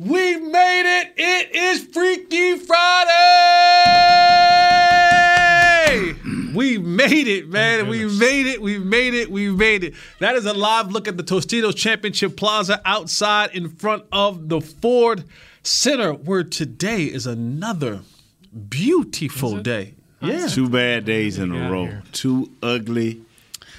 We made it. It is Freaky Friday. We made it, man. We made it. We made it. We made it. That is a live look at the Tostitos Championship Plaza outside in front of the Ford Center, where today is another beautiful day. Yeah. Two bad days in a row. Two ugly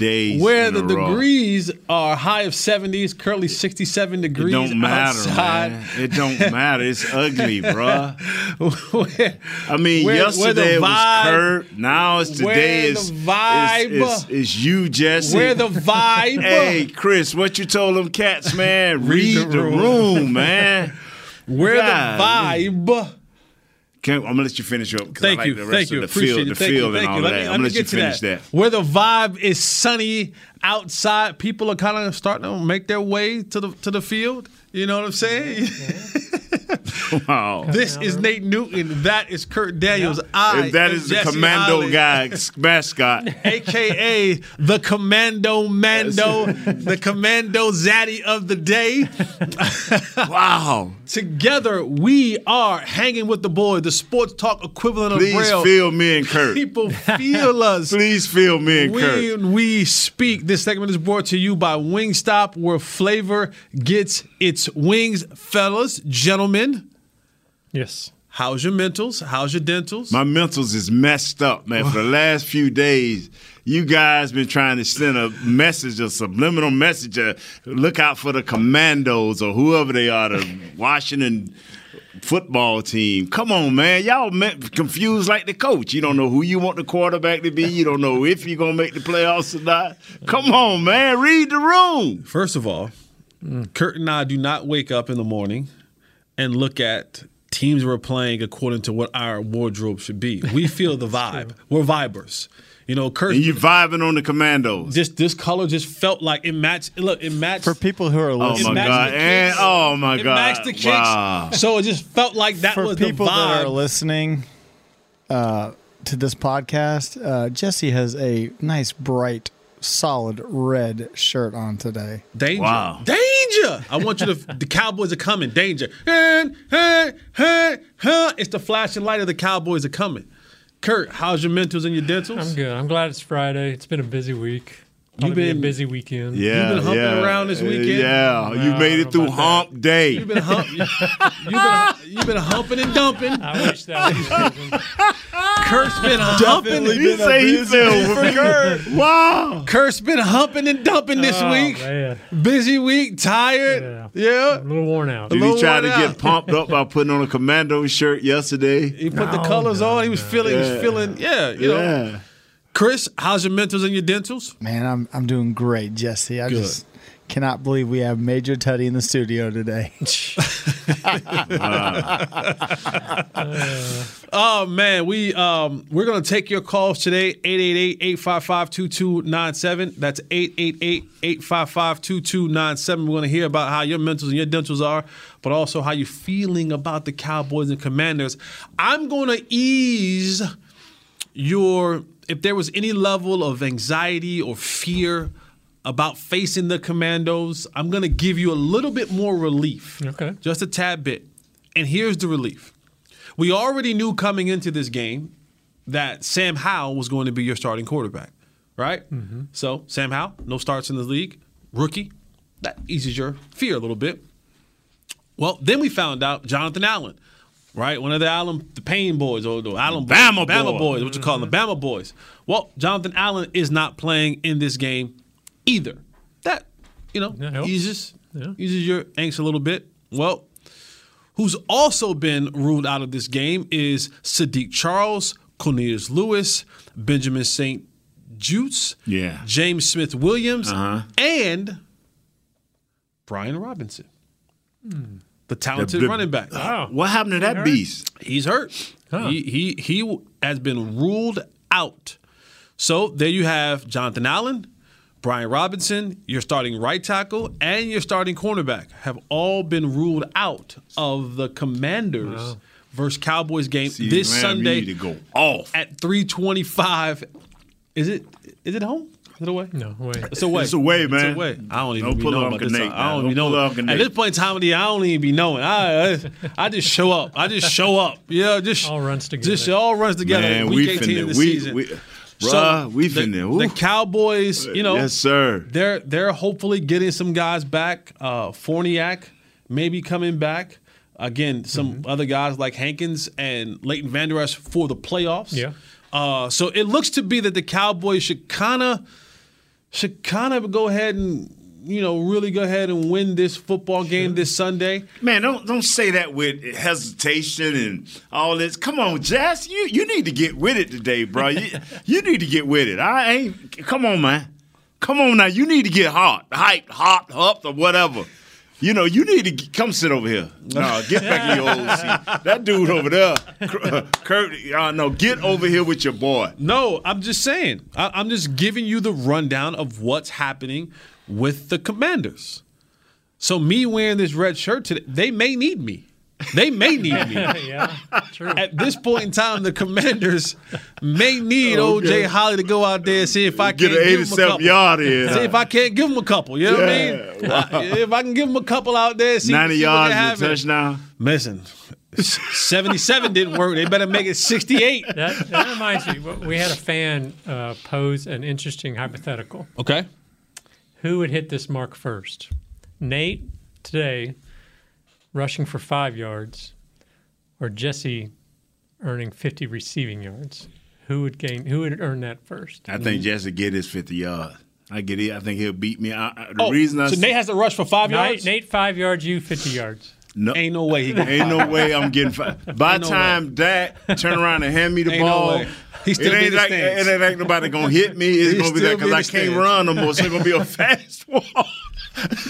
days. Where the degrees are high of 70s, currently 67 It degrees don't matter, outside. man. It don't matter. It's ugly, bruh. Where- I mean, Where- where yesterday the it was vibe- Kurt. Now it's today. where It's, the vibe- It's, it's, it's you, Jesse. Where the vibe? Hey, Chris, what you told them cats, man? Read, Read the the, room. room. man. Where Golly. the vibe? Can, I'm gonna let you finish up because I Thank like you, the thank rest you, of the appreciate field, it. the field you, and thank all you. Let that. me, I'm let gonna me let you get to finish that. that. Where the vibe is sunny outside, people are kind of starting to make their way to the to the field. You know what I'm saying? Wow. this is Nate Newton. That is Kurt Daniels. I If that am is the Jesse commando Holly, guy mascot. aka the Commando Mando, the Commando Zaddy of the day. Wow. Together, we are hanging with the boys, the sports talk equivalent Please of Braille. Please feel me and Kurt. People feel us. Please feel me and Kurt. When we speak, this segment is brought to you by Wingstop, where flavor gets its wings. Fellas, gentlemen, Yes. how's your mentals? How's your dentals? My mentals is messed up, man. For the last few days, you guys been trying to send a message, a subliminal message. uh, look out for the commandos or whoever they are, the Washington football team. Come on, man. Y'all me- confused like the coach. You don't know who you want the quarterback to be. You don't know if you're going to make the playoffs or not. Come on, man. Read the room. First of all, Kurt and I do not wake up in the morning and look at teams we're playing according to what our wardrobe should be. We feel the vibe. We're vibers. You know, Kurt. And you vibing on the commandos. This this color just felt like it matched. Look, it matched For people who are Oh, listening, my God. And, oh, my it God. matched the kicks. Wow. So it just felt like that for was people the vibe. that are listening uh, to this podcast, uh, Jesse has a nice, bright, solid red shirt on today. Danger. Wow. Danger. I want you to, the Cowboys are coming. Danger. And, hey, hey, huh. It's the flashing light of the Cowboys are coming. Kurt, how's your mentals and your dentals? I'm good. I'm glad it's Friday. It's been a busy week. Thought You've it'd be been- a busy weekend. Yeah, been humping yeah. around this Uh, weekend? Yeah, you No, made it through know about hump day. You've been, hump, you've, been, you've been humping and dumping. I wish that was Kurt's been humping. He say he fell with Kurt. Wow. Kurt's been humping and dumping this Oh, week. man. Busy week, tired. Yeah. a little worn out. Did he try to out. get pumped up by putting on a commando shirt yesterday? He put the colors no, on. He was feeling, he was feeling, yeah, you know. Yeah. Chris, how's your mentals and your dentals? Man, I'm I'm doing great, Jesse. I Good. just cannot believe we have Major Tutty in the studio today. Oh man, we um we're gonna take your calls today, 888-855-2297. That's 888-855-2297. We're gonna hear about how your mentals and your dentals are, but also how you're feeling about the Cowboys and Commanders. I'm gonna ease your if there was any level of anxiety or fear about facing the commandos, I'm going to give you a little bit more relief. Okay. Just a tad bit. And here's the relief. We already knew coming into this game that Sam Howell was going to be your starting quarterback, right? Mm-hmm. So, Sam Howell, no starts in the league, rookie. That eases your fear a little bit. Well, then we found out Jonathan Allen, right? One of the Allen, the Pain boys, or the Allen Bama Bama boy. boys, what you call them, the Bama boys. Well, Jonathan Allen is not playing in this game either. That, you know, That helps. eases, Yeah. eases your angst a little bit. Well, who's also been ruled out of this game is Saahdiq Charles, Cornelius Lewis, Benjamin St. Jutes, Yeah. James Smith Williams, Uh-huh. and Brian Robinson. The talented The- running back. Wow. What happened to that hurt? beast? He's hurt. He, he he has been ruled out. So there you have Jonathan Allen, Brian Robinson, your starting right tackle, and your starting cornerback have all been ruled out of the Commanders versus Cowboys game See, this man, Sunday to go off. at 325. Is it is it home? Is it away? No, wait. It's away. It's away, man. It's away. I don't even Don't be pull knowing up about this. Nate I don't even Don't know. pull At this point in time of the year, I don't even be knowing. I, I, I just show up. I just show up. Yeah, just All runs together. Just all runs together. Man, week we 18 finna, of the we, season. we, So, bruh, we the, finna. the ooh. Cowboys, you know, yes, sir. they're they're hopefully getting some guys back. Uh, Farniok maybe coming back. Again, some Mm-hmm. other guys like Hankins and Leighton Vander Esch for the playoffs. Yeah. Uh, so it looks to be that the Cowboys should kind of should kind of go ahead and you know really go ahead and win this football game this Sunday. Man, don't don't say that with hesitation and all this. Come on, Jess, you you need to get with it today, bro. You, you need to get with it. I ain't. Come on, man. Come on now. You need to get hot, hyped, hot, up, or whatever. You know, you need to come sit over here. No, get back in your old seat. That dude over there, Kurt. Uh, no, get over here with your boy. No, I'm just saying. I, I'm just giving you the rundown of what's happening with the Commanders. So me wearing this red shirt today, they may need me. They may need me. yeah, true. At this point in time, the Commanders may need OJ Holley to go out there and see if I Get can't an give him a 87 couple. yard in. See if I can't give him a couple. You know what I mean? Yeah, Uh, if I can give him a couple out there, see, 90 see what yards they and a have. touchdown. Listen, 77 didn't work. They better make it 68. That, that reminds me. We had a fan uh, pose an interesting hypothetical. Okay. Who would hit this mark first? Nate today rushing for five yards, or Jesse earning 50 receiving yards? Who would gain? Who would earn that first? I think mm-hmm. Jesse get his 50 yards. I get it. I think he'll beat me. I, I- the Oh, reason I so s- Nate has to rush for five Nate, yards? Nate five yards, you 50 yards. no, Ain't no way he can. Ain't no way I'm getting five. By Ain't the no time Dak turn around and hand me the Ain't no ball, way. He still it ain't like it ain't like nobody gonna hit me. It's He gonna be still that because I can't stands. run no more. So it's gonna be a fast walk.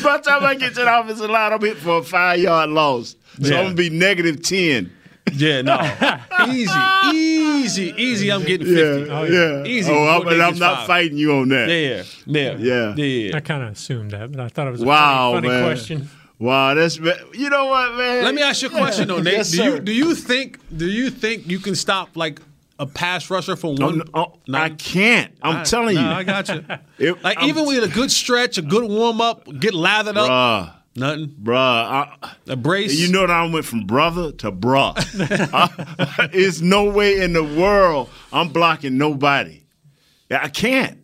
By the time I get to the offensive line, I'm hit for a five yard loss. So Yeah. I'm gonna be negative ten. Yeah, no. easy, easy, easy. I'm getting 50. Yeah, yeah. Easy. Oh, I'm, and I'm not five. fighting you on that. Yeah, yeah, Yeah. yeah. I kind of assumed that, but I thought it was a Wow, funny, funny man. question. Wow, that's you know what, man. Let me ask you a question though, Nate. Yes, do you do you think do you think you can stop like a pass rusher for one. no, oh, I can't. I'm telling you. no, I got you. It- Like I'm- even with a good stretch, a good warm up, get lathered up, Bruh, nothing. bruh. I, A brace. You know that I went from brother to bruh. I- There's no way in the world I'm blocking nobody. Yeah, I can't.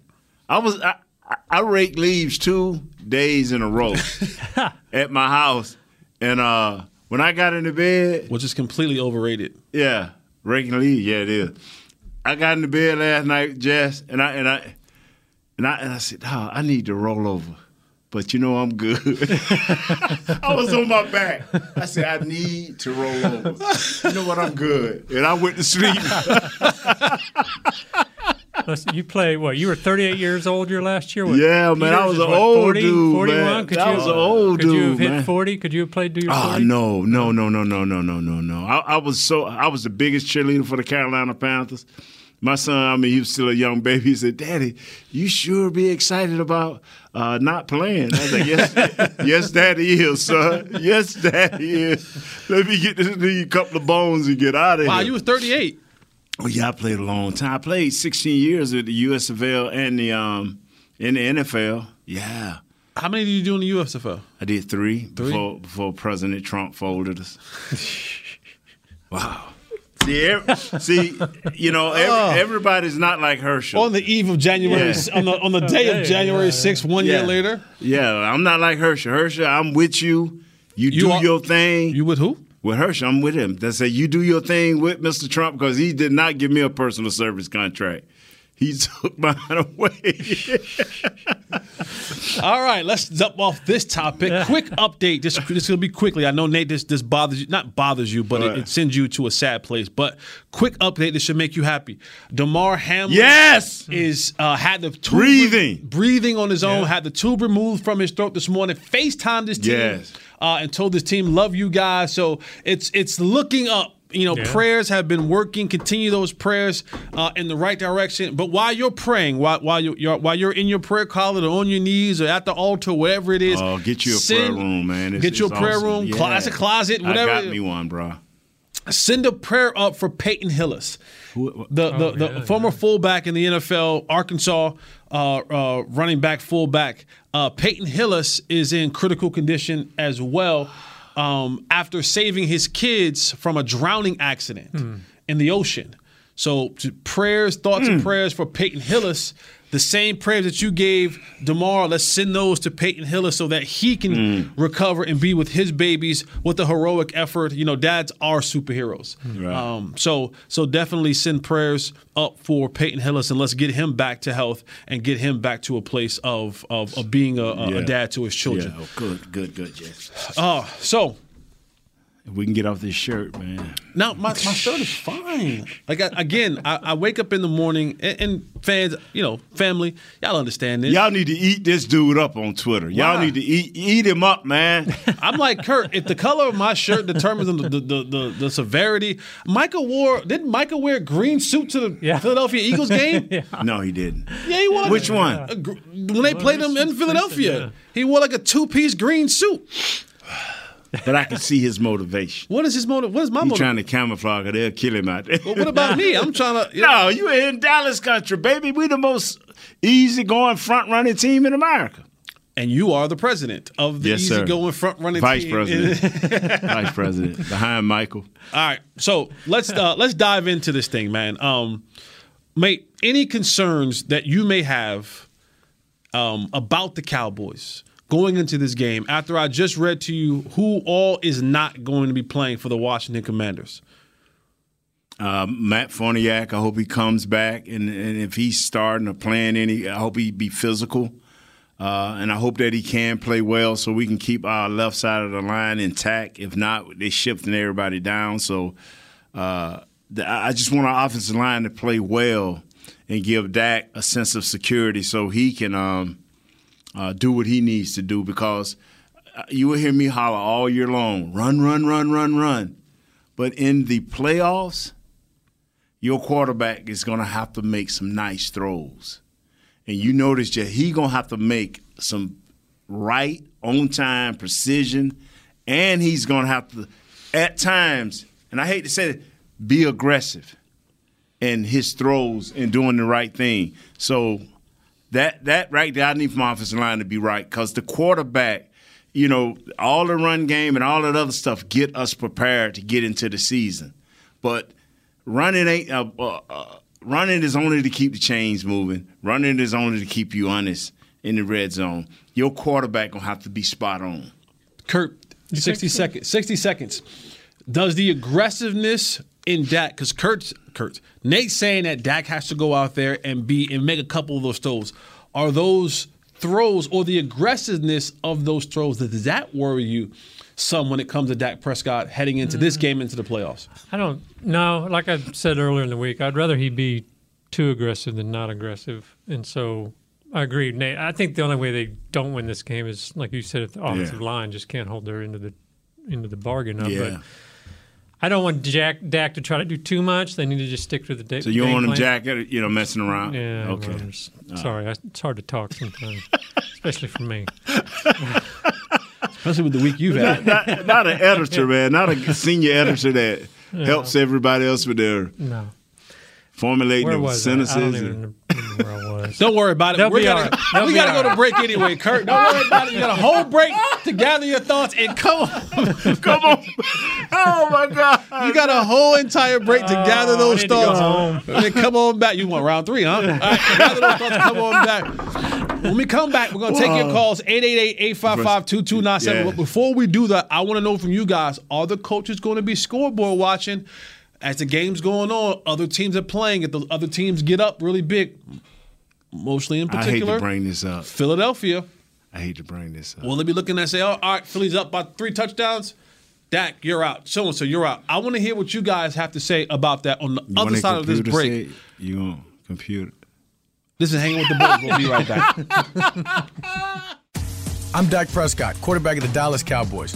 I was I, I- I raked leaves two days in a row at my house, and uh, when I got into bed, which is completely overrated. yeah, raking leaves, yeah, it is. I got into bed last night, Jess, and I and I and I and I said, oh, I need to roll over. But you know I'm good. I was on my back. I said I need to roll over. You know what? I'm good, and I went to sleep. Listen, you play what? You were 38 years old your last year. What, Yeah, man, I was an what, old 40, dude, 41? man. Could I you, was an old could you have hit man. 40? Could you have played to your Oh 40? no, no, no, no, no, no, no, no, no. I, I was so I was the biggest cheerleader for the Carolina Panthers. My son, I mean, he was still a young baby. He said, "Daddy, you sure be excited about uh, not playing?" I was like, "Yes, yes, Daddy is, son. Yes, Daddy is. Let me get this these couple of bones and get out of Wow, here." Wow, you was 38. Oh yeah, I played a long time. I played 16 years at the USFL and the um in the NFL. Yeah. How many did you do in the USFL? I did three, Three? before before President Trump folded us. wow. See, ev- see, you know, every, everybody's not like Herschel. On the eve of January, Yeah. on the on the day yeah, of January yeah, 6th, one year Yeah. later. yeah, I'm not like Herschel. Herschel, I'm with you. You, You do are- your thing. You with who? With Herschel, I'm with him. They say you do your thing with Mr. Trump because he did not give me a personal service contract. He took mine away. All right, let's jump off this topic. Quick update. This this will be quickly. I know Nate, this this bothers you, not bothers you, but it, Right. it sends you to a sad place. But quick update. This should make you happy. Damar Hamlin, Yes! is uh, had the tube Breathing. breathing on his own. Had the tube removed from his throat this morning. Facetimed his team Yes. Uh, and told his team, "Love you guys." So it's it's looking up. You know, Yeah. prayers have been working. Continue those prayers uh, in the right direction. But while you're praying, while while you, you're while you're in your prayer closet or on your knees or at the altar, whatever it is, Oh, get you a send- prayer room, man. It's- get you a prayer awesome. room, Yeah. closet, closet, whatever. I got me one, bro. Send a prayer up for Peyton Hillis, the the, Oh, the yeah, former fullback in the NFL, Arkansas uh, uh, running back, fullback. Uh, Peyton Hillis is in critical condition as well um, after saving his kids from a drowning accident in the ocean. So prayers, thoughts, and prayers for Peyton Hillis. The same prayers that you gave Damar, let's send those to Peyton Hillis so that he can recover and be with his babies with a heroic effort. You know, dads are superheroes. Right. Um, so so definitely send prayers up for Peyton Hillis and let's get him back to health and get him back to a place of of, of being a, a, a dad to his children. Yeah, oh, good, good, good, Jess. Uh, so If we can get off this shirt, man. Now my, my shirt is fine. Like I, again, I, I wake up in the morning and, and fans, you know, family, y'all understand this. Y'all need to eat this dude up on Twitter. Y'all need to eat eat him up, man. I'm like Kurt. If the color of my shirt determines the the, the, the, the severity, Michael wore didn't Michael wear a green suit to the Yeah. Philadelphia Eagles game? yeah. no, he didn't. Yeah, he wore Which a- one? a when they played him in Philadelphia, recent, he wore like a two piece green suit. But I can see his motivation. What is his motive? What is my motive? trying to camouflage it. They'll kill him out there. Well, what about me? I'm trying to. you know, No, you in Dallas country, baby. We the most easygoing front running team in America. and you are the president of the Yes, easygoing front running Vice team. president. Vice president. Behind Michael. All right, so let's uh, let's dive into this thing, man. Um, mate, any concerns that you may have um, about the Cowboys going into this game after I just read to you who all is not going to be playing for the Washington Commanders? Um, Matt Farniok, I hope he comes back, and, and if he's starting or playing any, I hope he be physical, uh, and I hope that he can play well, so we can keep our left side of the line intact. If not, they're shifting everybody down. So uh, the, I just want our offensive line to play well and give Dak a sense of security, so he can um, uh, do what he needs to do. Because uh, you will hear me holler all year long, run, run, run, run, run. But in the playoffs, your quarterback is going to have to make some nice throws. And you notice that he going to have to make some right, on time, precision, and he's going to have to, at times, and I hate to say it, be aggressive in his throws and doing the right thing. So that that right there, I need my offensive line to be right because the quarterback, you know, all the run game and all that other stuff get us prepared to get into the season. But running ain't uh, uh, uh, running is only to keep the chains moving. Running is only to keep you honest in the red zone. Your quarterback gonna have to be spot on. Kurt, 60 seconds. 60 seconds. Does the aggressiveness in Dak, because Kurt's, Kurt, Nate's saying that Dak has to go out there and be and make a couple of those throws. Are those throws or the aggressiveness of those throws, does that worry you some when it comes to Dak Prescott heading into this mm. game into the playoffs? I don't know. Like I said earlier in the week, I'd rather he be too aggressive than not aggressive. And so I agree, Nate. I think the only way they don't win this game is, like you said, if the offensive Yeah. line just can't hold their end of the into the bargain up. Yeah. But I don't want Jack Dak to try to do too much. They need to just stick to the day. So you don't want him jacket, you know, messing around. Yeah. Okay. well, it's- sorry, I, it's hard to talk sometimes, especially for me. Especially with the week you've had. not, not an editor, man. Not a senior editor that helps everybody else with their No. formulating Where of was I? I sentences. Don't remember where I was. Don't worry about it. They'll We're gonna, all right. They'll we got to all go to break anyway, Kurt. Don't worry about it. You got a whole break to gather your thoughts and come on. Come on. Oh, my God. You got a whole entire break to gather oh, I those need to go thoughts. And then come on back. You want round three, huh? All right, gather those thoughts. Come on back. When we come back, we're gonna take your calls 888-855-2297. Yeah. But before we do that, I want to know from you guys: Are the coaches going to be scoreboard watching? As the game's going on, other teams are playing. If the other teams get up really big, mostly in I hate particular, to bring this up. Philadelphia. I hate to bring this up. Will they be looking at say, oh, all right, Philly's up by three touchdowns? Dak, you're out. So and so, you're out. I want to hear what you guys have to say about that on the You other side of this break. say- You on computer? This is hanging with the boys. We'll be right back. I'm Dak Prescott, quarterback of the Dallas Cowboys.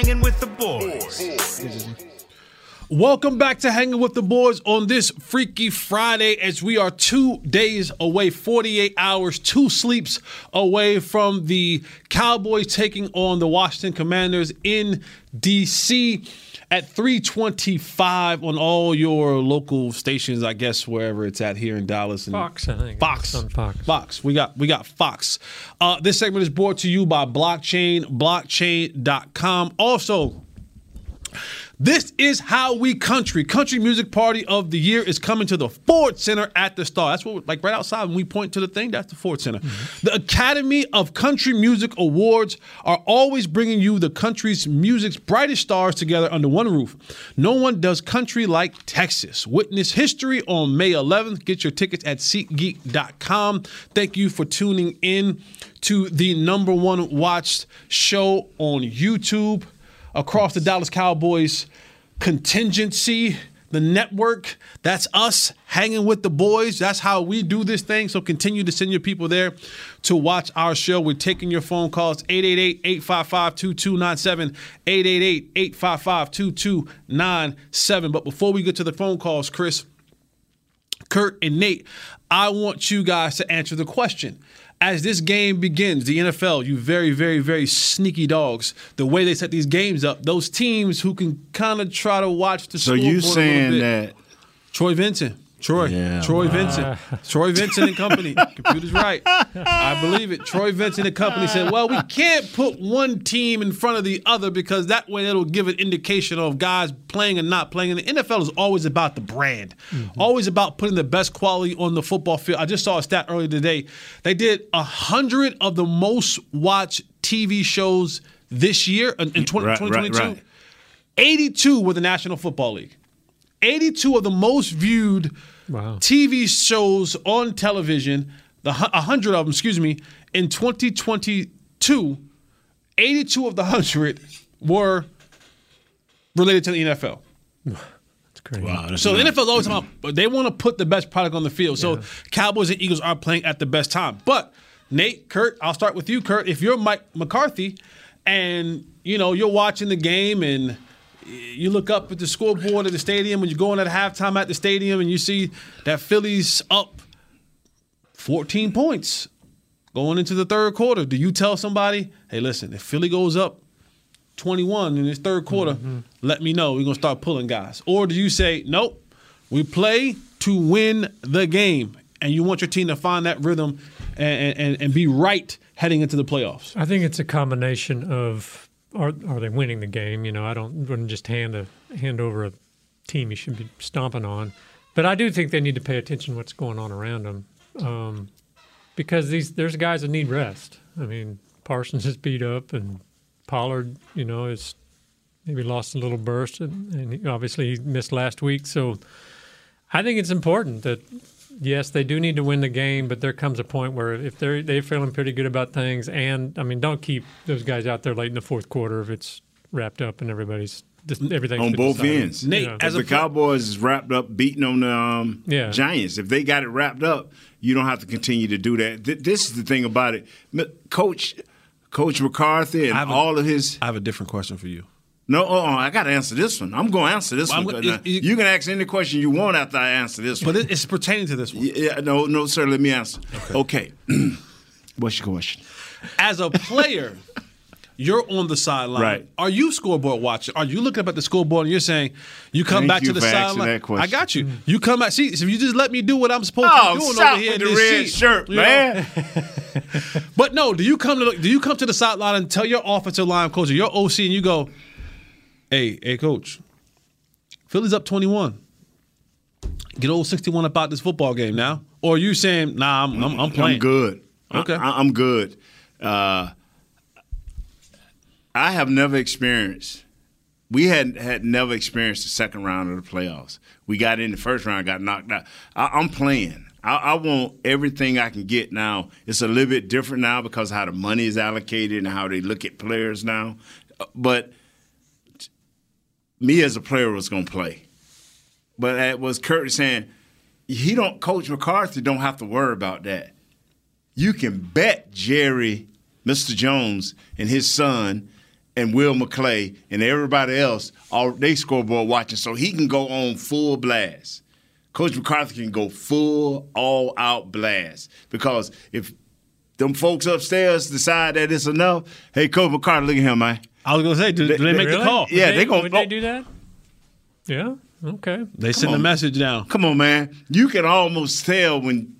Hanging with the boys. Welcome back to Hanging with the Boys on this Freaky Friday as we are two days away, 48 hours, two sleeps away from the Cowboys taking on the Washington Commanders in D.C. at 325 on all your local stations, I guess, wherever it's at here in Dallas. And Fox, I think. Fox. It's on Fox. Fox. We got we got Fox. Uh, this segment is brought to you by Blockchain, blockchain.com. Also, this is how we country. Country Music Party of the Year is coming to the Ford Center at the Star. That's what, like right outside when we point to the thing, that's the Ford Center. Mm-hmm. The Academy of Country Music Awards are always bringing you the country's music's brightest stars together under one roof. No one does country like Texas. Witness history on May 11th. Get your tickets at SeatGeek.com. Thank you for tuning in to the number one watched show on YouTube across the Dallas Cowboys contingency, the network. That's us hanging with the boys. That's how we do this thing. So continue to send your people there to watch our show. We're taking your phone calls 888 855 2297. 888 855 2297. But before we get to the phone calls, Chris, Kurt, and Nate, I want you guys to answer the question. As this game begins, the NFL, you very, very, very sneaky dogs. The way they set these games up, those teams who can kind of try to watch the So you saying that Troy Vincent, Troy, Yeah. Troy Vincent, Troy Vincent and Company. Computer's right. I believe it. Troy Vincent and Company said, "Well, we can't put one team in front of the other because that way it'll give an indication of guys playing and not playing." And the NFL is always about the brand, mm-hmm. always about putting the best quality on the football field. I just saw a stat earlier today. They did a hundred of the most watched TV shows this year in, in 20, Right, right, 2022, right. 82 were the National Football League. 82 of the most viewed Wow. TV shows on television, the 100 of them, excuse me, in 2022, 82 of the 100 were related to the NFL. That's crazy. Wow, So the NFL always talking about they want to put the best product on the field. So Cowboys and Eagles are playing at the best time. But Nate, Kurt, I'll start with you, Kurt. If you're Mike McCarthy and you know you're watching the game and you look up at the scoreboard at the stadium when you're going at halftime at the stadium and you see that Phillies up 14 points going into the third quarter. Do you tell somebody, hey, listen, if Philly goes up 21 in this third quarter, mm-hmm. let me know. We're going to start pulling guys. Or do you say, nope, we play to win the game, and you want your team to find that rhythm and, and, and be right heading into the playoffs? I think it's a combination of are are they winning the game? You know, I don't wouldn't just hand a hand over a team you should be stomping on, but I do think they need to pay attention to what's going on around them, um, because these there's guys that need rest. I mean, Parsons is beat up, and Pollard, you know, is maybe lost a little burst, and, and he, obviously he missed last week. So I think it's important that yes, they do need to win the game, but there comes a point where if they're they're feeling pretty good about things, and I mean, don't keep those guys out there late in the fourth quarter if it's wrapped up and everybody's everything's on been both decided. ends. You know. if the Cowboys is wrapped up beating on the um, Yeah. Giants, if they got it wrapped up, you don't have to continue to do that. Th- this is the thing about it, Coach Coach McCarthy and I have a- all of his. I have a different question for you. No, uh, uh, I got to answer this one. I'm going to answer this Well, one. gonna- Now, you can ask any question you want after I answer this one. But it's pertaining to this one. Yeah, no, no, sir. Let me answer. Okay. What's your question? As a player, you're on the sideline. Right. Are you scoreboard watching? Are you looking up at the scoreboard and you're saying, you come Thank back you to the sideline? I got you. You come back. See, if you just let me do what I'm supposed Oh, to be doing stop over here with in the this red seat, shirt, man. But no, do you come to the, do you come to the sideline and tell your offensive line coach or your OC and you go, hey, hey, coach, Philly's up 21. Get old 61 about this football game now. Or are you saying, nah, I'm, I'm, I'm playing. I'm good. Okay. I, I'm good. Uh, I have never experienced. We had had never experienced the second round of the playoffs. We got in the first round, got knocked out. I, I'm playing. I, I want everything I can get now. It's a little bit different now because of how the money is allocated and how they look at players now. But me as a player was going to play. But it was Kurt saying he don't. Coach McCarthy don't have to worry about that you can bet Jerry, Mr. Jones, and his son, and Will McClay, and everybody else, all they scoreboard watching, so he can go on full blast. Coach McCarthy can go full, all out blast because if them folks upstairs decide that it's enough, hey, Coach McCarthy, look at him, man. I was gonna say, do, do they make the call? Yeah, they, they gonna- would they oh. do that? Yeah. Okay. They send a message down. Come on, man. You can almost tell when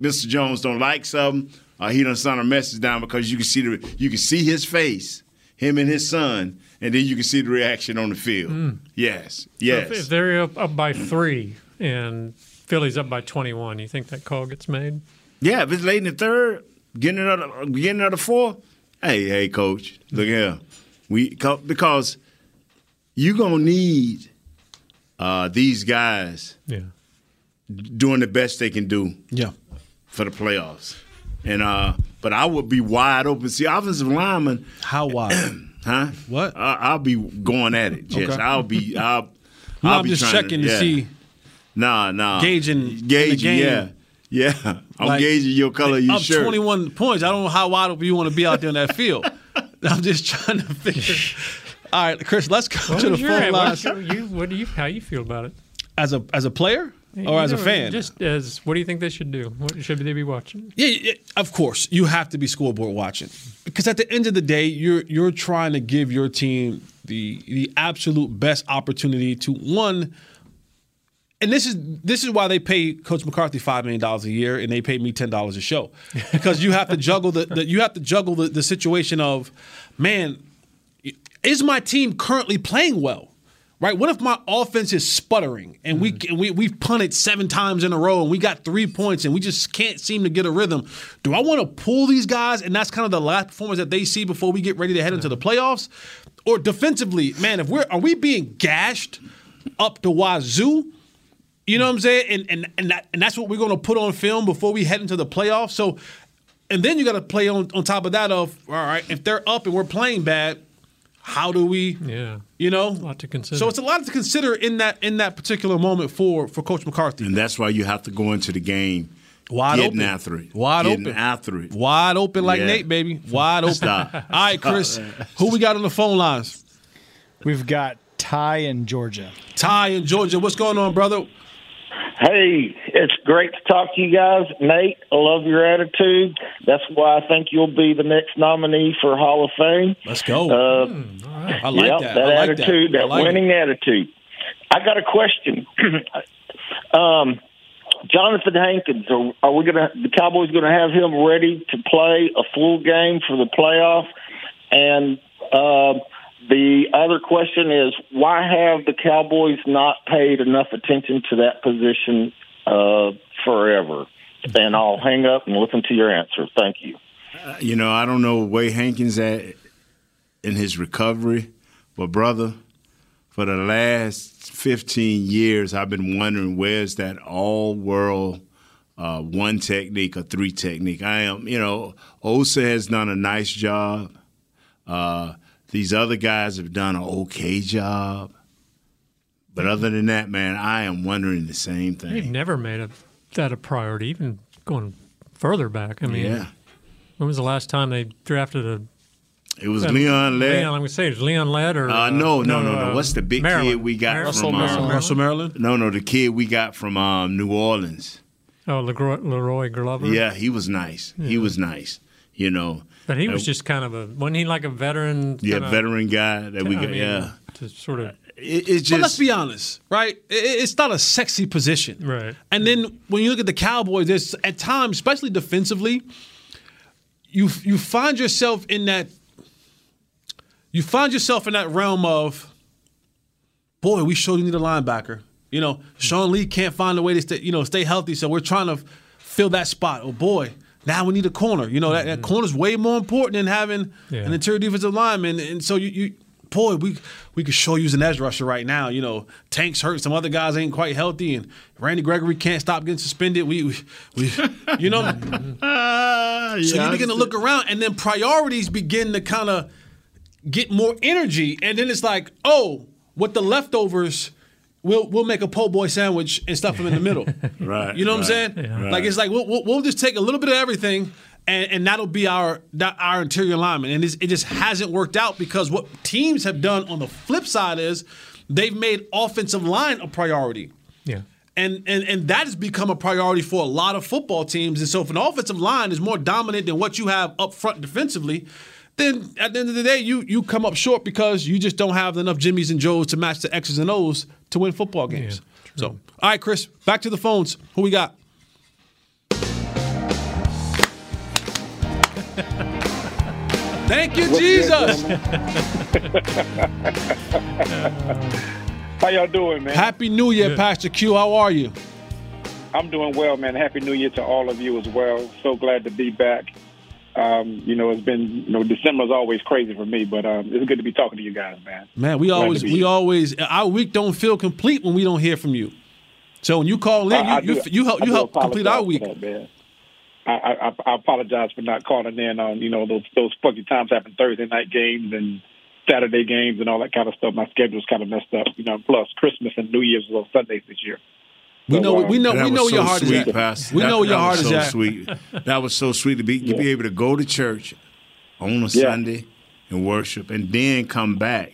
Mr. Jones don't like something or he done send a message down because you can see the you can see his face, him and his son, and then you can see the reaction on the field. Hmm. Yes, So yes. if, if they're up, up by three and Philly's up by 21, you think that call gets made? yeah, if it's late in the third, getting another getting another four. Hey, hey, coach, look here. We because you gonna need uh, these guys Yeah. doing the best they can do. Yeah. for the playoffs. And uh, but I would be wide open. See, offensive lineman, How wide? huh? What? I, I'll be going at it. Yes, Okay. I'll be. I'll. No, I'll I'm be just checking to yeah. see. Nah, nah. Gauging gauging. Yeah, yeah. I'm Like, gauging your color of your up shirt. 21 points. I don't know how wide open you want to be out there in that field. I'm just trying to figure. All right, Chris, let's go What to the is your- phone lines. you, what do you, how you feel about it? As a as a player or as a fan? Just as, what do you think they should do? What should they be watching? Yeah, yeah, of course. You have to be scoreboard watching because at the end of the day, you're you're trying to give your team the the absolute best opportunity to one. And this is this is why they pay Coach McCarthy five million dollars a year, and they pay me ten dollars a show, because you have to juggle the, the you have to juggle the, the situation of, man, is my team currently playing well? right? What if my offense is sputtering and we mm-hmm. and we we've punted seven times in a row and we got three points and we just can't seem to get a rhythm? Do I want to pull these guys and that's kind of the last performance that they see before we get ready to head into the playoffs? Or defensively, man, if we're are we being gashed up to wazoo? You know what I'm saying? And and and, that, and that's what we're going to put on film before we head into the playoffs. So, and then you got to play on on top of that of all right, if they're up and we're playing bad, how do we? Yeah, you know, a lot to consider. So it's a lot to consider in that in that particular moment for for Coach McCarthy. And that's why you have to go into the game Wide getting open. after it, Wide getting open. after it. Wide open like Yeah. Nate, baby. Wide open. Stop. All right, Chris. Who we got on the phone lines? We've got Ty in Georgia. Ty in Georgia. What's going on, brother? Hey, it's great to talk to you guys. Nate, I love your attitude. That's why I think you'll be the next nominee for Hall of Fame. Let's go. Uh, I like yep, that. that I like attitude, that. that, like winning attitude. I got a question. um, Jonathan Hankins, are, are we gonna the Cowboys going to have him ready to play a full game for the playoff? And uh, the other question is, why have the Cowboys not paid enough attention to that position uh, forever? And I'll hang up and listen to your answer. Thank you. Uh, You know, I don't know where Hankins at in his recovery, but brother, for the last 15 years, I've been wondering where's that all-world uh, one technique or three technique. I am, you know, Osa has done a nice job. Uh, these other guys have done an okay job. But other than that, man, I am wondering the same thing. They've never made a, that a priority, even going further back. I mean, Yeah. when was the last time they drafted a? It was uh, Leon Lett. Leon, I'm going to say it was Leon Lett or Uh, no, no, no, no. uh, What's the big Maryland. kid we got Maryland. from um, Russell Maryland? No, no, the kid we got from um, New Orleans. Oh, Leroy, La'Roi Glover. Yeah, he was nice. He was nice. You know, but he was Uh, just kind of a wasn't he like a veteran? yeah, kinda- veteran guy that we I got. mean, yeah, to sort of. it, it's But let's be honest, right? I- I- It's not a sexy position. Right. And then when you look at the Cowboys, there's at times, especially defensively, you you find yourself in that you find yourself in that realm of boy, we sure need a linebacker. You know, Sean Lee can't find a way to stay, you know, stay healthy, so we're trying to fill that spot. Oh boy, now we need a corner. You know, that, that mm-hmm. corner's way more important than having Yeah. an interior defensive lineman. And so you, you boy, we we could sure use an edge rusher right now. You know, Tank's hurt, some other guys ain't quite healthy, and Randy Gregory can't stop getting suspended. We we, we you know. So yeah, you begin to look around, and then priorities begin to kind of get more energy, and then it's like, oh, what the leftovers. We'll, we'll make a po' boy sandwich and stuff them in the middle. Right, You know what right, I'm saying? yeah. Like it's like we'll, we'll, we'll just take a little bit of everything, and, and that'll be our that, our interior lineman. And it just hasn't worked out because what teams have done on the flip side is they've made offensive line a priority. Yeah. And, and and that has become a priority for a lot of football teams. And so if an offensive line is more dominant than what you have up front defensively, then at the end of the day, you you come up short because you just don't have enough Jimmys and Joes to match the X's and O's to win football games. so all right, Chris, back to the phones. Who we got? Thank you, What's Jesus. How y'all doing, man? Happy New Year, Good. Pastor Q. How are you? I'm doing well, man. Happy New Year to all of you as well. So glad to be back. Um, you know, it's been you know December's always crazy for me, but um, it's good to be talking to you guys, man. Man, we always we here. always our week don't feel complete when we don't hear from you. So when you call in, you, you, do- you help you help complete our week. that, man. I, I, I apologize for not calling in on you know those those funky times having Thursday night games and Saturday games and all that kind of stuff. My schedule's kind of messed up, you know. Plus Christmas and New Year's was on Sundays this year. We know we know we know so your heart is at. Pastor. We That- know where your that heart was is so at. Sweet. That was so sweet to be to be able to go to church on a Yeah. Sunday and worship, and then come back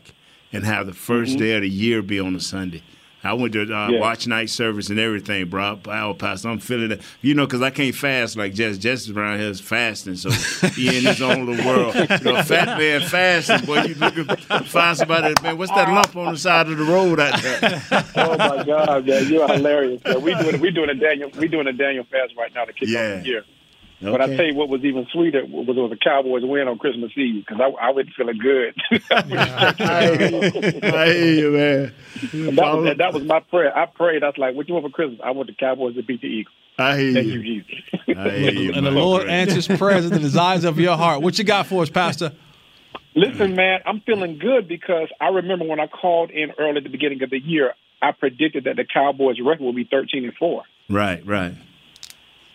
and have the 1st Mhm. day of the year be on a Sunday. I went to uh, Yeah. watch night service and everything, bro. Wow, Pastor, I'm feeling it. You know, because I can't fast like Jess. Jess around here is fasting, so he in his own little world. You know, fat man fasting, boy. You looking find somebody, man. What's that lump on the side of the road out there? oh my God, man, you're hilarious. Man. We doing we doing a Daniel we doing a Daniel fast right now to kick Yeah. off the year. But I tell you what was even sweeter was was a Cowboys win on Christmas Eve because I, I went feeling good. I hear you, man. That, was, that was my prayer. I prayed. I was like, "What you want for Christmas? I want the Cowboys to beat the Eagles." I hear Thank you. you, Jesus. I hear you, And the man. Lord answers prayers and the desires of your heart. What you got for us, Pastor? Listen, man, I'm feeling good because I remember when I called in early at the beginning of the year, I predicted that the Cowboys' record would be 13 and four, Right, right.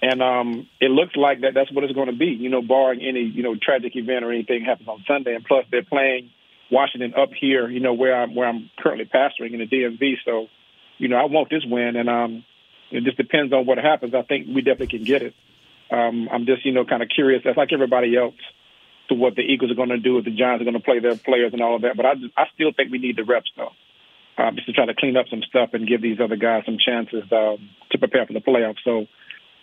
And um, it looks like that that's what it's going to be. You know, barring any you know tragic event or anything happens on Sunday, and plus they're playing Washington up here, you know, where I'm where I'm currently pastoring in the DMV. So, you know, I want this win, and um, it just depends on what happens. I think we definitely can get it. Um, I'm just you know kind of curious, that's like everybody else, to what the Eagles are going to do if the Giants are going to play their players and all of that. But I just, I still think we need the reps though, uh, just to try to clean up some stuff and give these other guys some chances um, to prepare for the playoffs. So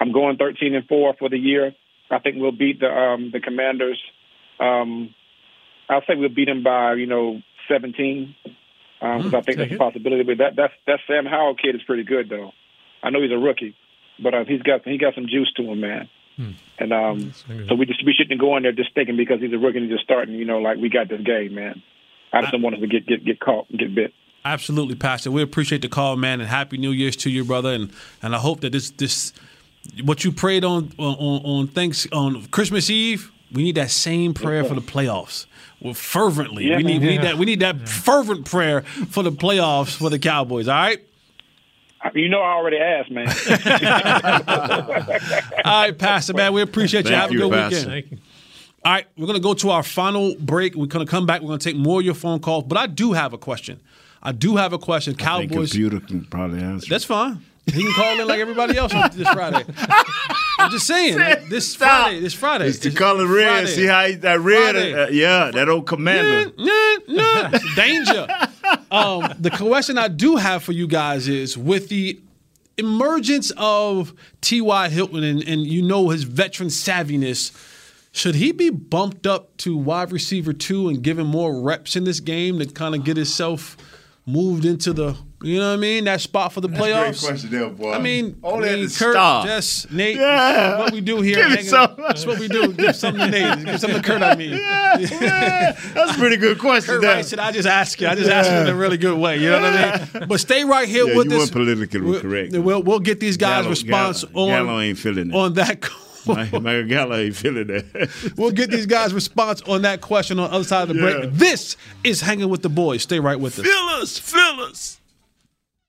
I'm going 13 and four for the year. I think we'll beat the um, the Commanders. Um, I'll say we'll beat them by you know 17 because I think that's a possibility. But that that's that Sam Howell kid is pretty good though. I know he's a rookie, but uh, he's got he got some juice to him, man. And um, so we just we shouldn't go in there just thinking because he's a rookie and he's just starting, you know, like we got this game, man. I just don't want us to get get get caught and get bit. Absolutely, Pastor. We appreciate the call, man, and happy New Year's to you, brother. And and I hope that this this what you prayed on on on thanks on Christmas Eve. We need that same prayer for the playoffs. Well, fervently, Yeah, we need we need that we need that fervent prayer for the playoffs for the Cowboys. All right. You know, I already asked, man. All right, Pastor, man. We appreciate you. Thank Have a you, good Pastor. weekend. Thank you. All right, we're going to go to our final break. We're going to come back. We're going to take more of your phone calls. But I do have a question. I do have a question. I think Cowboys. computer can probably answer. That's fine. He can call in like everybody else on this Friday. I'm just saying, like, this Friday, this Friday. It's the color red. Friday. See how he, that red? Uh, yeah, that old commander. Nah, nah, danger. Um, the question I do have for you guys is with the emergence of T.Y. Hilton and, and you know his veteran savviness, should he be bumped up to wide receiver two and given more reps in this game to kind of get himself moved into the, you know what I mean, that spot for the That's playoffs? great question there, boy. I mean, Only I at the Kurt, start. Jess, Nate, Yeah. what we do here. Give hanging- That's what we do. Give something to Nate. Give something to Kurt, I mean. That's a pretty good question. Kurt there. Wright said, I just ask you. I just ask you in a really good way. You know what I mean? But stay right here Yeah, with you this. weren't politically We'll- correct. We'll, we'll get these guys' Gallup- response Gallup- on, Gallup ain't feeling it. on that. Michael Michael Gallup ain't feeling that. We'll get these guys' response on that question on the other side of the Yeah. break. This is Hanging with the Boys. Stay right with us. Fill us, fill us.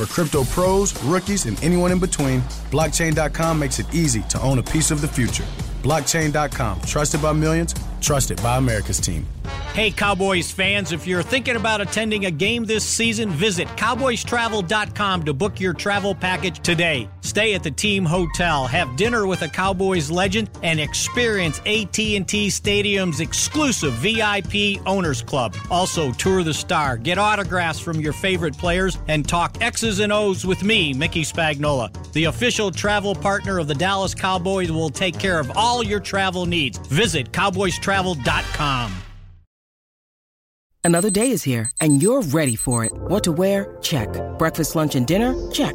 For crypto pros, rookies, and anyone in between, blockchain.com makes it easy to own a piece of the future. Blockchain.com, trusted by millions, trusted by America's team. Hey, Cowboys fans, if you're thinking about attending a game this season, visit cowboystravel.com to book your travel package today. Stay at the team hotel, have dinner with a Cowboys legend, and experience AT&T Stadium's exclusive VIP Owners Club. Also, tour the star, get autographs from your favorite players, and talk X's and O's with me, Mickey Spagnola. The official travel partner of the Dallas Cowboys will take care of all your travel needs. Visit cowboystravel.com. Another day is here, and you're ready for it. What to wear? Check. Breakfast, lunch, and dinner? Check.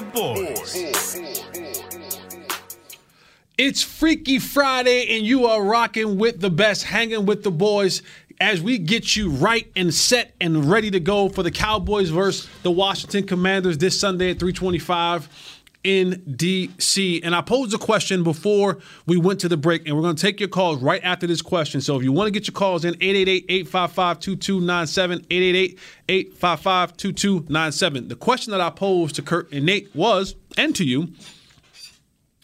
The boys. It's Freaky Friday, and you are rocking with the best, hanging with the boys as we get you right and set and ready to go for the Cowboys versus the Washington Commanders this Sunday at 325 in DC. And I posed a question before we went to the break, and we're going to take your calls right after this question. So if you want to get your calls in, 888-855-2297, 888-855-2297. The question that I posed to Kurt and Nate was, and to you,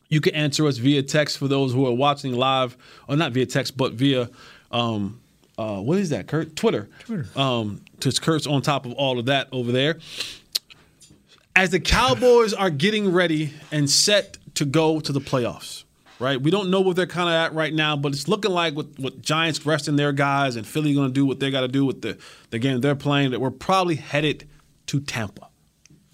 you can answer us via text for those who are watching live, or not via text, but via um, uh, what is that, Kurt? Twitter. Twitter. Um, because Kurt's on top of all of that over there. As the Cowboys are getting ready and set to go to the playoffs, right? We don't know what they're kind of at right now, but it's looking like with, with Giants resting their guys and Philly going to do what they got to do with the, the game they're playing, that we're probably headed to Tampa.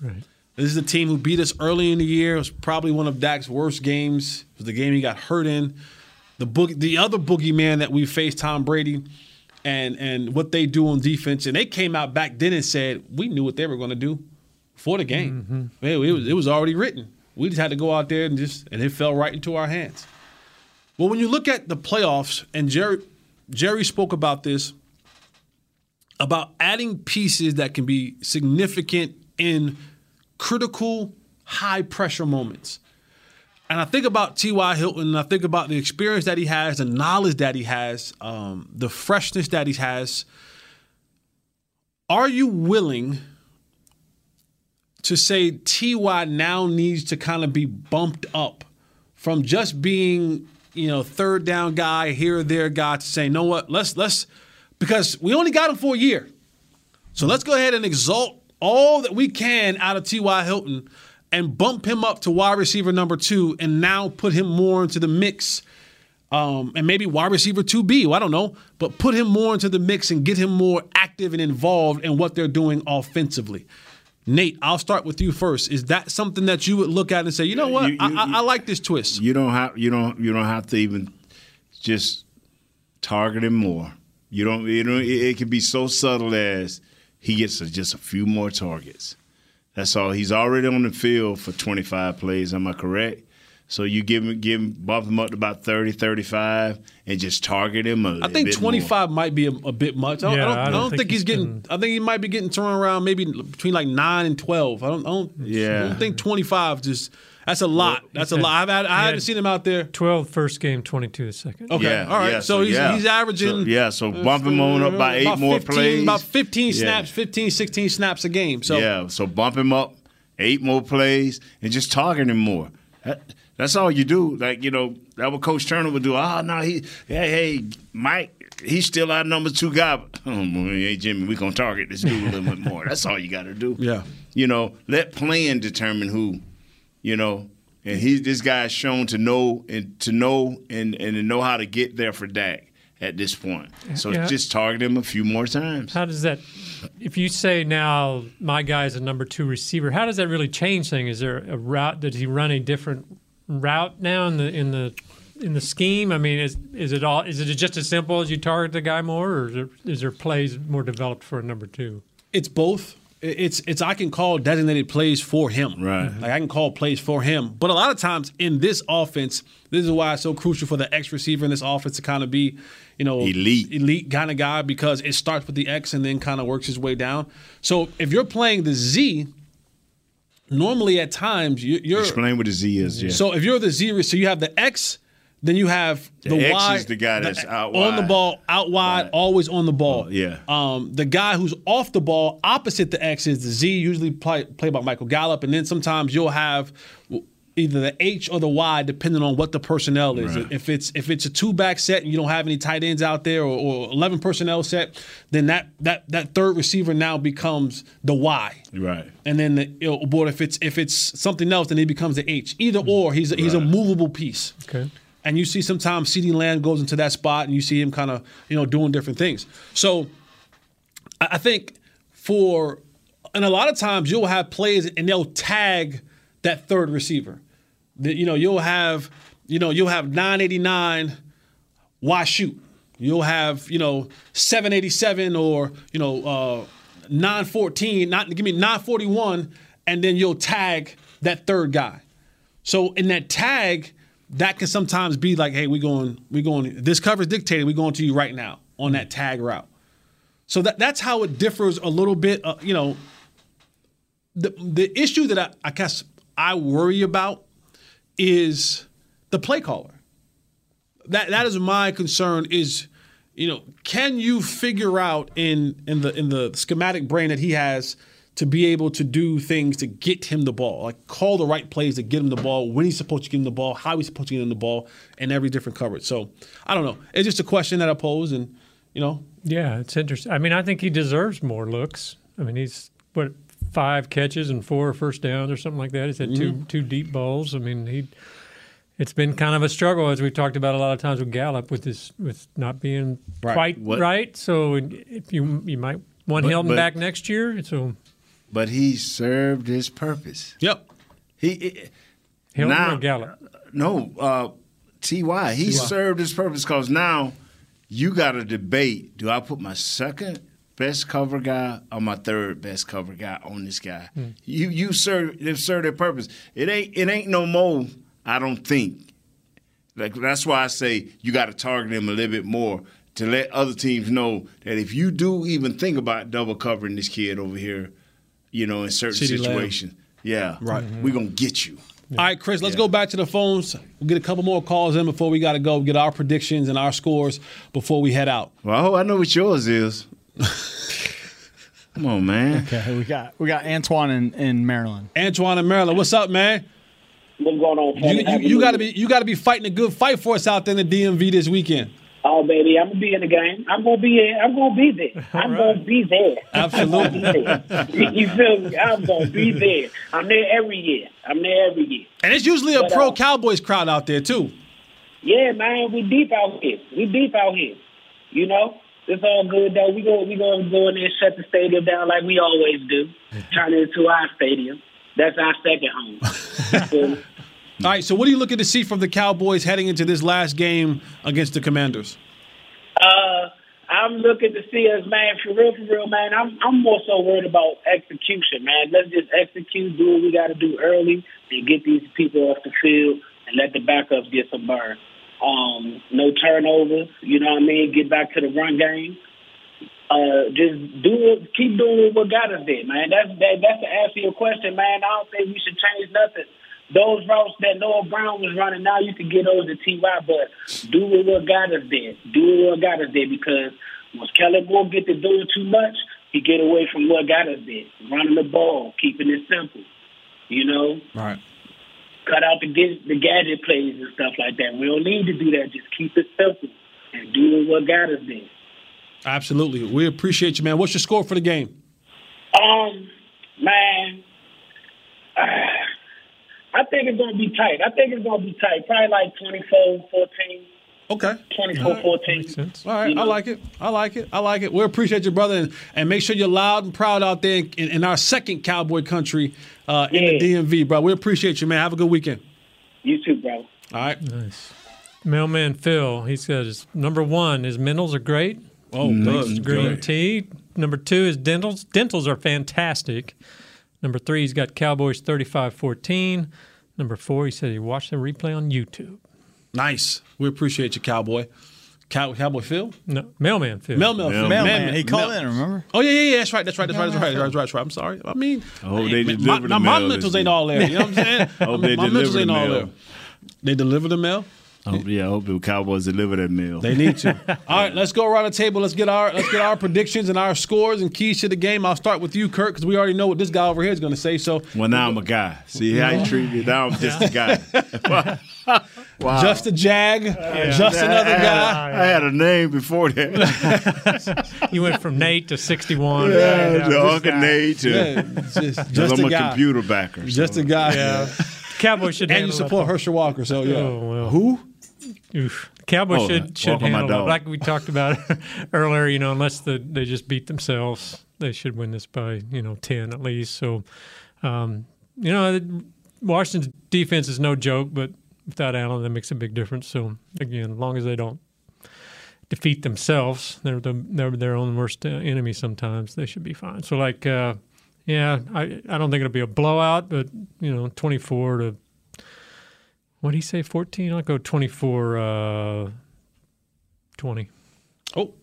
Right. This is a team who beat us early in the year. It was probably one of Dak's worst games. It was the game he got hurt in. The boog- the other boogeyman that we faced, Tom Brady, and and what they do on defense. And they came out back then and said we knew what they were going to do for the game. It, it was it was already written. We just had to go out there and just and it fell right into our hands. Well, when you look at the playoffs, and Jerry Jerry spoke about this about adding pieces that can be significant in critical, high pressure moments. And I think about T.Y. Hilton, and I think about the experience that he has, the knowledge that he has, um, the freshness that he has. Are you willing to say Ty now needs to kind of be bumped up from just being, you know, third down guy, here or there guy to say, you know what, let's let's because we only got him for a year. So let's go ahead and exalt all that we can out of T.Y. Hilton and bump him up to wide receiver number two and now put him more into the mix. Um, and maybe wide receiver 2B, I don't know, but put him more into the mix and get him more active and involved in what they're doing offensively. Nate, I'll start with you first. Is that something that you would look at and say, you know what, You- I, you- I, I like this twist? You don't have you don't you don't have to even just target him more. You don't you know it, it can be so subtle as he gets a, just a few more targets. That's all. He's already on the field for 25 plays. Am I correct? So you give him, give him, bump him up to about 30, 35, and just target him a I little think bit 25 might be a, a bit much. I don't, Yeah, I don't, I I don't don't think think, he's he's getting. I think he might be getting thrown around maybe between like nine and 12. I don't. I don't, Yeah. I don't think 25 just. That's a lot. That's a had- lot. I've had, I haven't had seen him out there. 12 first game, 22 the second. Okay, Yeah, all right. yeah, so, so he's, yeah. he's averaging. So, yeah, so uh, bump him on up by eight about more 15 plays. About 15 Yeah. snaps, 15, 16 snaps a game. So yeah, so bump him up, eight more plays, and just target him more. That, that's all you do. Like you know, that what Coach Turner would do. Ah, oh no, he hey hey Mike, he's still our number two guy. But, oh, well, hey Jimmy, we gonna target this dude a little bit more. That's all you got to do. Yeah. you know, let playing determine who. You know, and he this guy's shown to know and to know and and to know how to get there for Dak at this point. So Yeah. just target him a few more times. How does that, if you say now my guy's a number two receiver, how does that really change things? Is there a route? Did he run a different route now in the in the in the scheme? I mean, is is it all? Is it just as simple as you target the guy more, or is there, is there plays more developed for a number two? It's both. It's it's I can call designated plays for him. Right. Like I can call plays for him. But a lot of times in this offense, this is why it's so crucial for the X receiver in this offense to kind of be, you know, Elite. elite kind of guy because it starts with the X and then kind of works his way down. So if you're playing the Z, normally at times you- you're Explain what a Z is. Yeah. so if you're the Z, so you have the X, then you have the, The X Y. is the guy that's out on the ball, out wide, always on the ball. yeah. Um, the guy who's off the ball, opposite the X is the Z, usually play, played by Michael Gallup, and then sometimes you'll have either the H or the Y, depending on what the personnel is. Right. If it's if it's a two back set and you don't have any tight ends out there, or, or eleven personnel set, then that that that third receiver now becomes the Y. Right. And then the you know, but if it's if it's something else, then he becomes the H. Either or, he's a, he's a movable piece. Okay. And you see sometimes CeeDee Lamb goes into that spot, and you see him kind of you know doing different things. So I I think for and a lot of times you'll have plays and they'll tag that third receiver. You know you'll have you know you'll have 989 why shoot. You'll have you know 787 or you know uh, 914 not give me 941 and then you'll tag that third guy. So in that tag, that can sometimes be like, hey, we going, we going. This cover's dictated. We going to you right now on that tag route. So that that's how it differs a little bit. Uh, you know, the the issue that I, I guess I worry about is the play caller. That that is my concern. Is you know, can you figure out in in the in the schematic brain that he has to be able to do things to get him the ball, like call the right plays to get him the ball, when he's supposed to get him the ball, how he's supposed to get him the ball, and every different coverage. So I don't know. It's just a question that I pose, and you know, Yeah, it's interesting. I mean, I think he deserves more looks. I mean, he's what five catches and four first downs or something like that. He's had two Mhm. two deep balls. I mean, he. It's been kind of a struggle as we've talked about a lot of times with Gallup with this with not being Right. quite What- right. So if you you might want But- Hilton but- back next year. So But he served his purpose. Yep. He Hilton now, or Gallup? No, uh, Ty. He T.Y. served his purpose because now you got to debate: Do I put my second best cover guy or my third best cover guy on this guy? Hmm. You you serve they've served their purpose. It ain't it ain't no more. I don't think. Like that's why I say you got to target him a little bit more to let other teams know that if you do even think about double covering this kid over here, you know, in certain CeeDee Lamb. situations, yeah, Right. we're gonna get you. All right, Chris, let's Yeah. go back to the phones. We'll get a couple more calls in before we got to go. Get our predictions and our scores before we head out. Well, I know what yours is. Come on, man. Okay, we got we got Antoine in, in Maryland. Antoine in Maryland, what's up, man? What's going on? You, you, you got to be you got to be fighting a good fight for us out there in the DMV this weekend. Oh, baby, I'm gonna be in the game. I'm gonna be here. I'm gonna be there. I'm gonna be there. Absolutely. I'm gonna be there. you feel me? I'm gonna be there. I'm there every year. I'm there every year. And it's usually a But, pro uh, Cowboys crowd out there too. Yeah, man, we deep out here. We deep out here. You know, it's all good though. We go, we gonna go in there and shut the stadium down like we always do. Turn it into our stadium. That's our second home. All right, so what are you looking to see from the Cowboys heading into this last game against the Commanders? Uh, I'm looking to see us, man, for real, for real, man. I'm I'm more so worried about execution, man. Let's just execute, do what we got to do early, and get these people off the field, and let the backups get some burn. Um, no turnovers, you know what I mean. Get back to the run game. Uh, just do it. Keep doing what got us there, man. That's that, that's the answer to your question, man. I don't think we should change nothing. Those routes that Noah Brown was running, now you can get those to Ty, but do what got us there. Do what got us there because once Kellen Moore get to doing too much, he get away from what got us there. Running the ball, keeping it simple. You know, All right. Cut out the the gadget plays and stuff like that. We don't need to do that. Just keep it simple and do what got us there. Absolutely. We appreciate you, man. What's your score for the game? Um, man, uh, I think it's going to be tight. I think it's going to be tight. Probably like 24 14. Okay. 24 14. All right, I like it. I like it. I like it. We appreciate you, brother, and, and make sure you're loud and proud out there in, in our second cowboy country uh, in the DMV, bro. We appreciate you, man. Have a good weekend. You too, bro. All right. Nice. Mailman Phil, he says number one, his mentals are great. Oh, Thanks good, to green good. tea. Number two is dentals. Dentals are fantastic. Number three, he's got Cowboys 35 14. Number four, he said he watched the replay on YouTube. Nice. We appreciate you, cowboy. Cow, cowboy Phil? No, Mailman Phil. Mailman Phil. Mailman, he called in, remember? Oh, yeah, yeah, yeah. That's right. That's right. That's right. That's right. That's right. That's right. I'm sorry. I mean, oh, hope they my, deliver my, the my mail this mentals ain't all there. You know what I'm saying? I hope they my mentals deliver ain't the all there. They deliver the mail? I hope, yeah, I hope the Cowboys deliver that meal. They need to. All right, let's go around the table. Let's get our let's get our predictions and our scores and keys to the game. I'll start with you, Kurt, because we already know what this guy over here is going to say. So, well, now I'm a guy. See how you treat me? Now I'm just a guy. wow. just a jag, just another I had, guy. I had a name before that. you went from Nate to 61. Yeah, Right, to this Uncle. Nate to- Yeah, just, just I'm a a guy. computer backer. Just a guy. Yeah. Cowboys should and you support. Herschel Walker. So yeah. Oh, well. Who? Oof. Cowboys Oh, should should walk on my handle it. Like we talked about earlier, you know, unless the, they just beat themselves, they should win this by you know ten at least. So, um, you know, Washington's defense is no joke, but without Allen, that makes a big difference. So again, as long as they don't defeat themselves, they're the, they're their own worst uh, enemy. Sometimes they should be fine. So like, uh, yeah, I I don't think it'll be a blowout, but you know, twenty four to what do you say, 14? I'll go 24 uh, 20. Oh.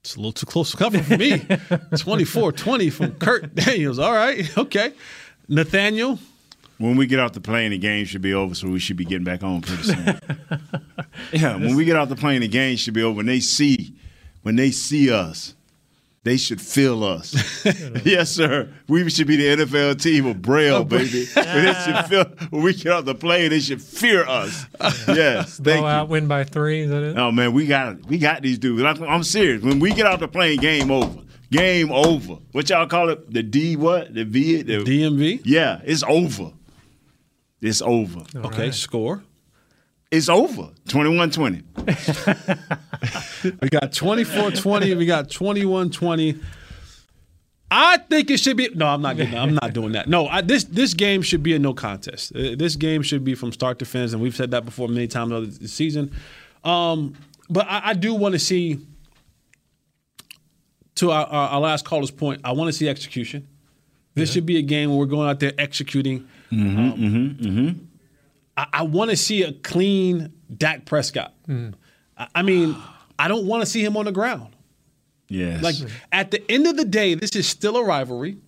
It's a little too close to cover for me. 24 20 from Kurt Daniels. All right. Okay. Nathaniel. When we get off the plane, the game should be over, so we should be getting back on pretty soon. yeah, when we get off the plane, the game should be over. When they see, when they see us, they should feel us. yes, sir. We should be the NFL team of Braille, baby. When they should feel, when we get off the plane, they should fear us. Yes, thank you. Blowout, win by three. Is that it? Oh man, we got we got these dudes. I'm, I'm serious. When we get off the plane, game over. Game over. What y'all call it? The D what? The V? The DMV? Yeah, it's over. It's over. okay. Score. It's over. 21-20. We got 24 20. We got 21 20. I think it should be. No, I'm not getting. I'm not doing that. No, I, this this game should be a no contest. Uh, This game should be from start to finish, and we've said that before many times over the season. Um, but I, I do want to see. To our, our, our last caller's point, I want to see execution. This should be a game where we're going out there executing. Mm-hmm, Um, mm-hmm, mm-hmm. I, I want to see a clean Dak Prescott. I, I mean, I don't want to see him on the ground. Yes. Like at the end of the day, this is still a rivalry.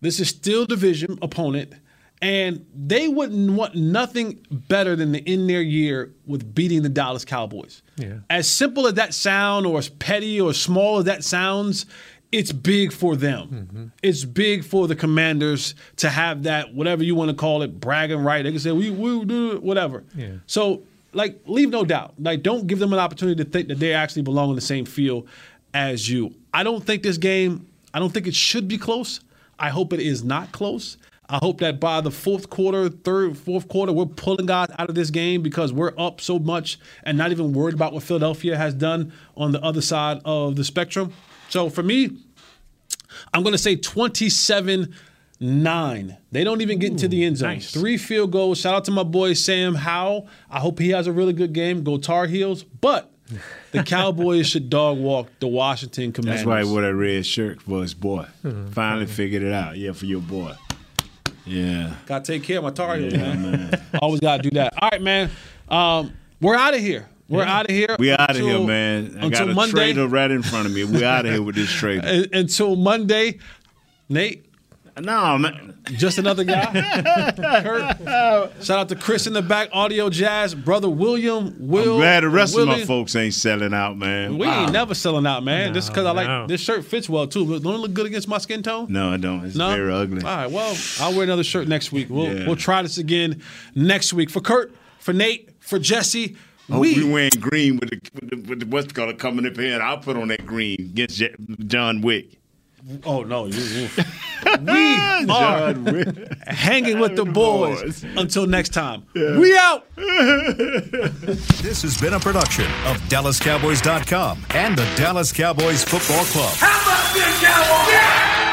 This is still division opponent, and they wouldn't want nothing better than to end their year with beating the Dallas Cowboys. Yeah. As simple as that sound, or as petty or small as that sounds, it's big for them. Mm-hmm. It's big for the Commanders to have that, whatever you want to call it, bragging right. They can say we we do it," whatever. Yeah. So, like, leave no doubt. Like, don't give them an opportunity to think that they actually belong in the same field as you. I don't think this game, I don't think it should be close. I hope it is not close. I hope that by the fourth quarter, third, fourth quarter, we're pulling guys out of this game because we're up so much and not even worried about what Philadelphia has done on the other side of the spectrum. So for me, I'm going to say 27 9. They don't even get into the end zone. nice. Three field goals. Shout out to my boy Sam Howell. I hope he has a really good game. Go Tar Heels. But the Cowboys should dog walk the Washington Commanders. That's why he wore that red shirt for his boy. Mm-hmm. Finally figured it out. Yeah, for your boy. Yeah. Got to take care of my Tar Heels, Yeah, man. Always got to do that. All right, man. Um, we're out of here. We're out of here. We out of here, man. I until got a Monday. traitor right in front of me. We out of here with this traitor. Until Monday, Nate. No, man. Just another guy. Kurt. Shout out to Chris in the back, Audio Jazz, brother William. Will. I'm glad the rest of my folks ain't selling out, man. We Wow. ain't never selling out, man. Just because I like no. this shirt fits well too. Don't it look good against my skin tone? No, I don't. It's No? very ugly. All right, well, I'll wear another shirt next week. We'll Yeah. we'll try this again next week. For Kurt, for Nate, for Jesse, I hope we we wearing green with the, with the, with the what's called coming up here, and I'll put on that green against John Wick. Oh no, you, you. we are John hanging with the boys. Until next time, we out. This has been a production of DallasCowboys.com and the Dallas Cowboys Football Club. How about this, Cowboys?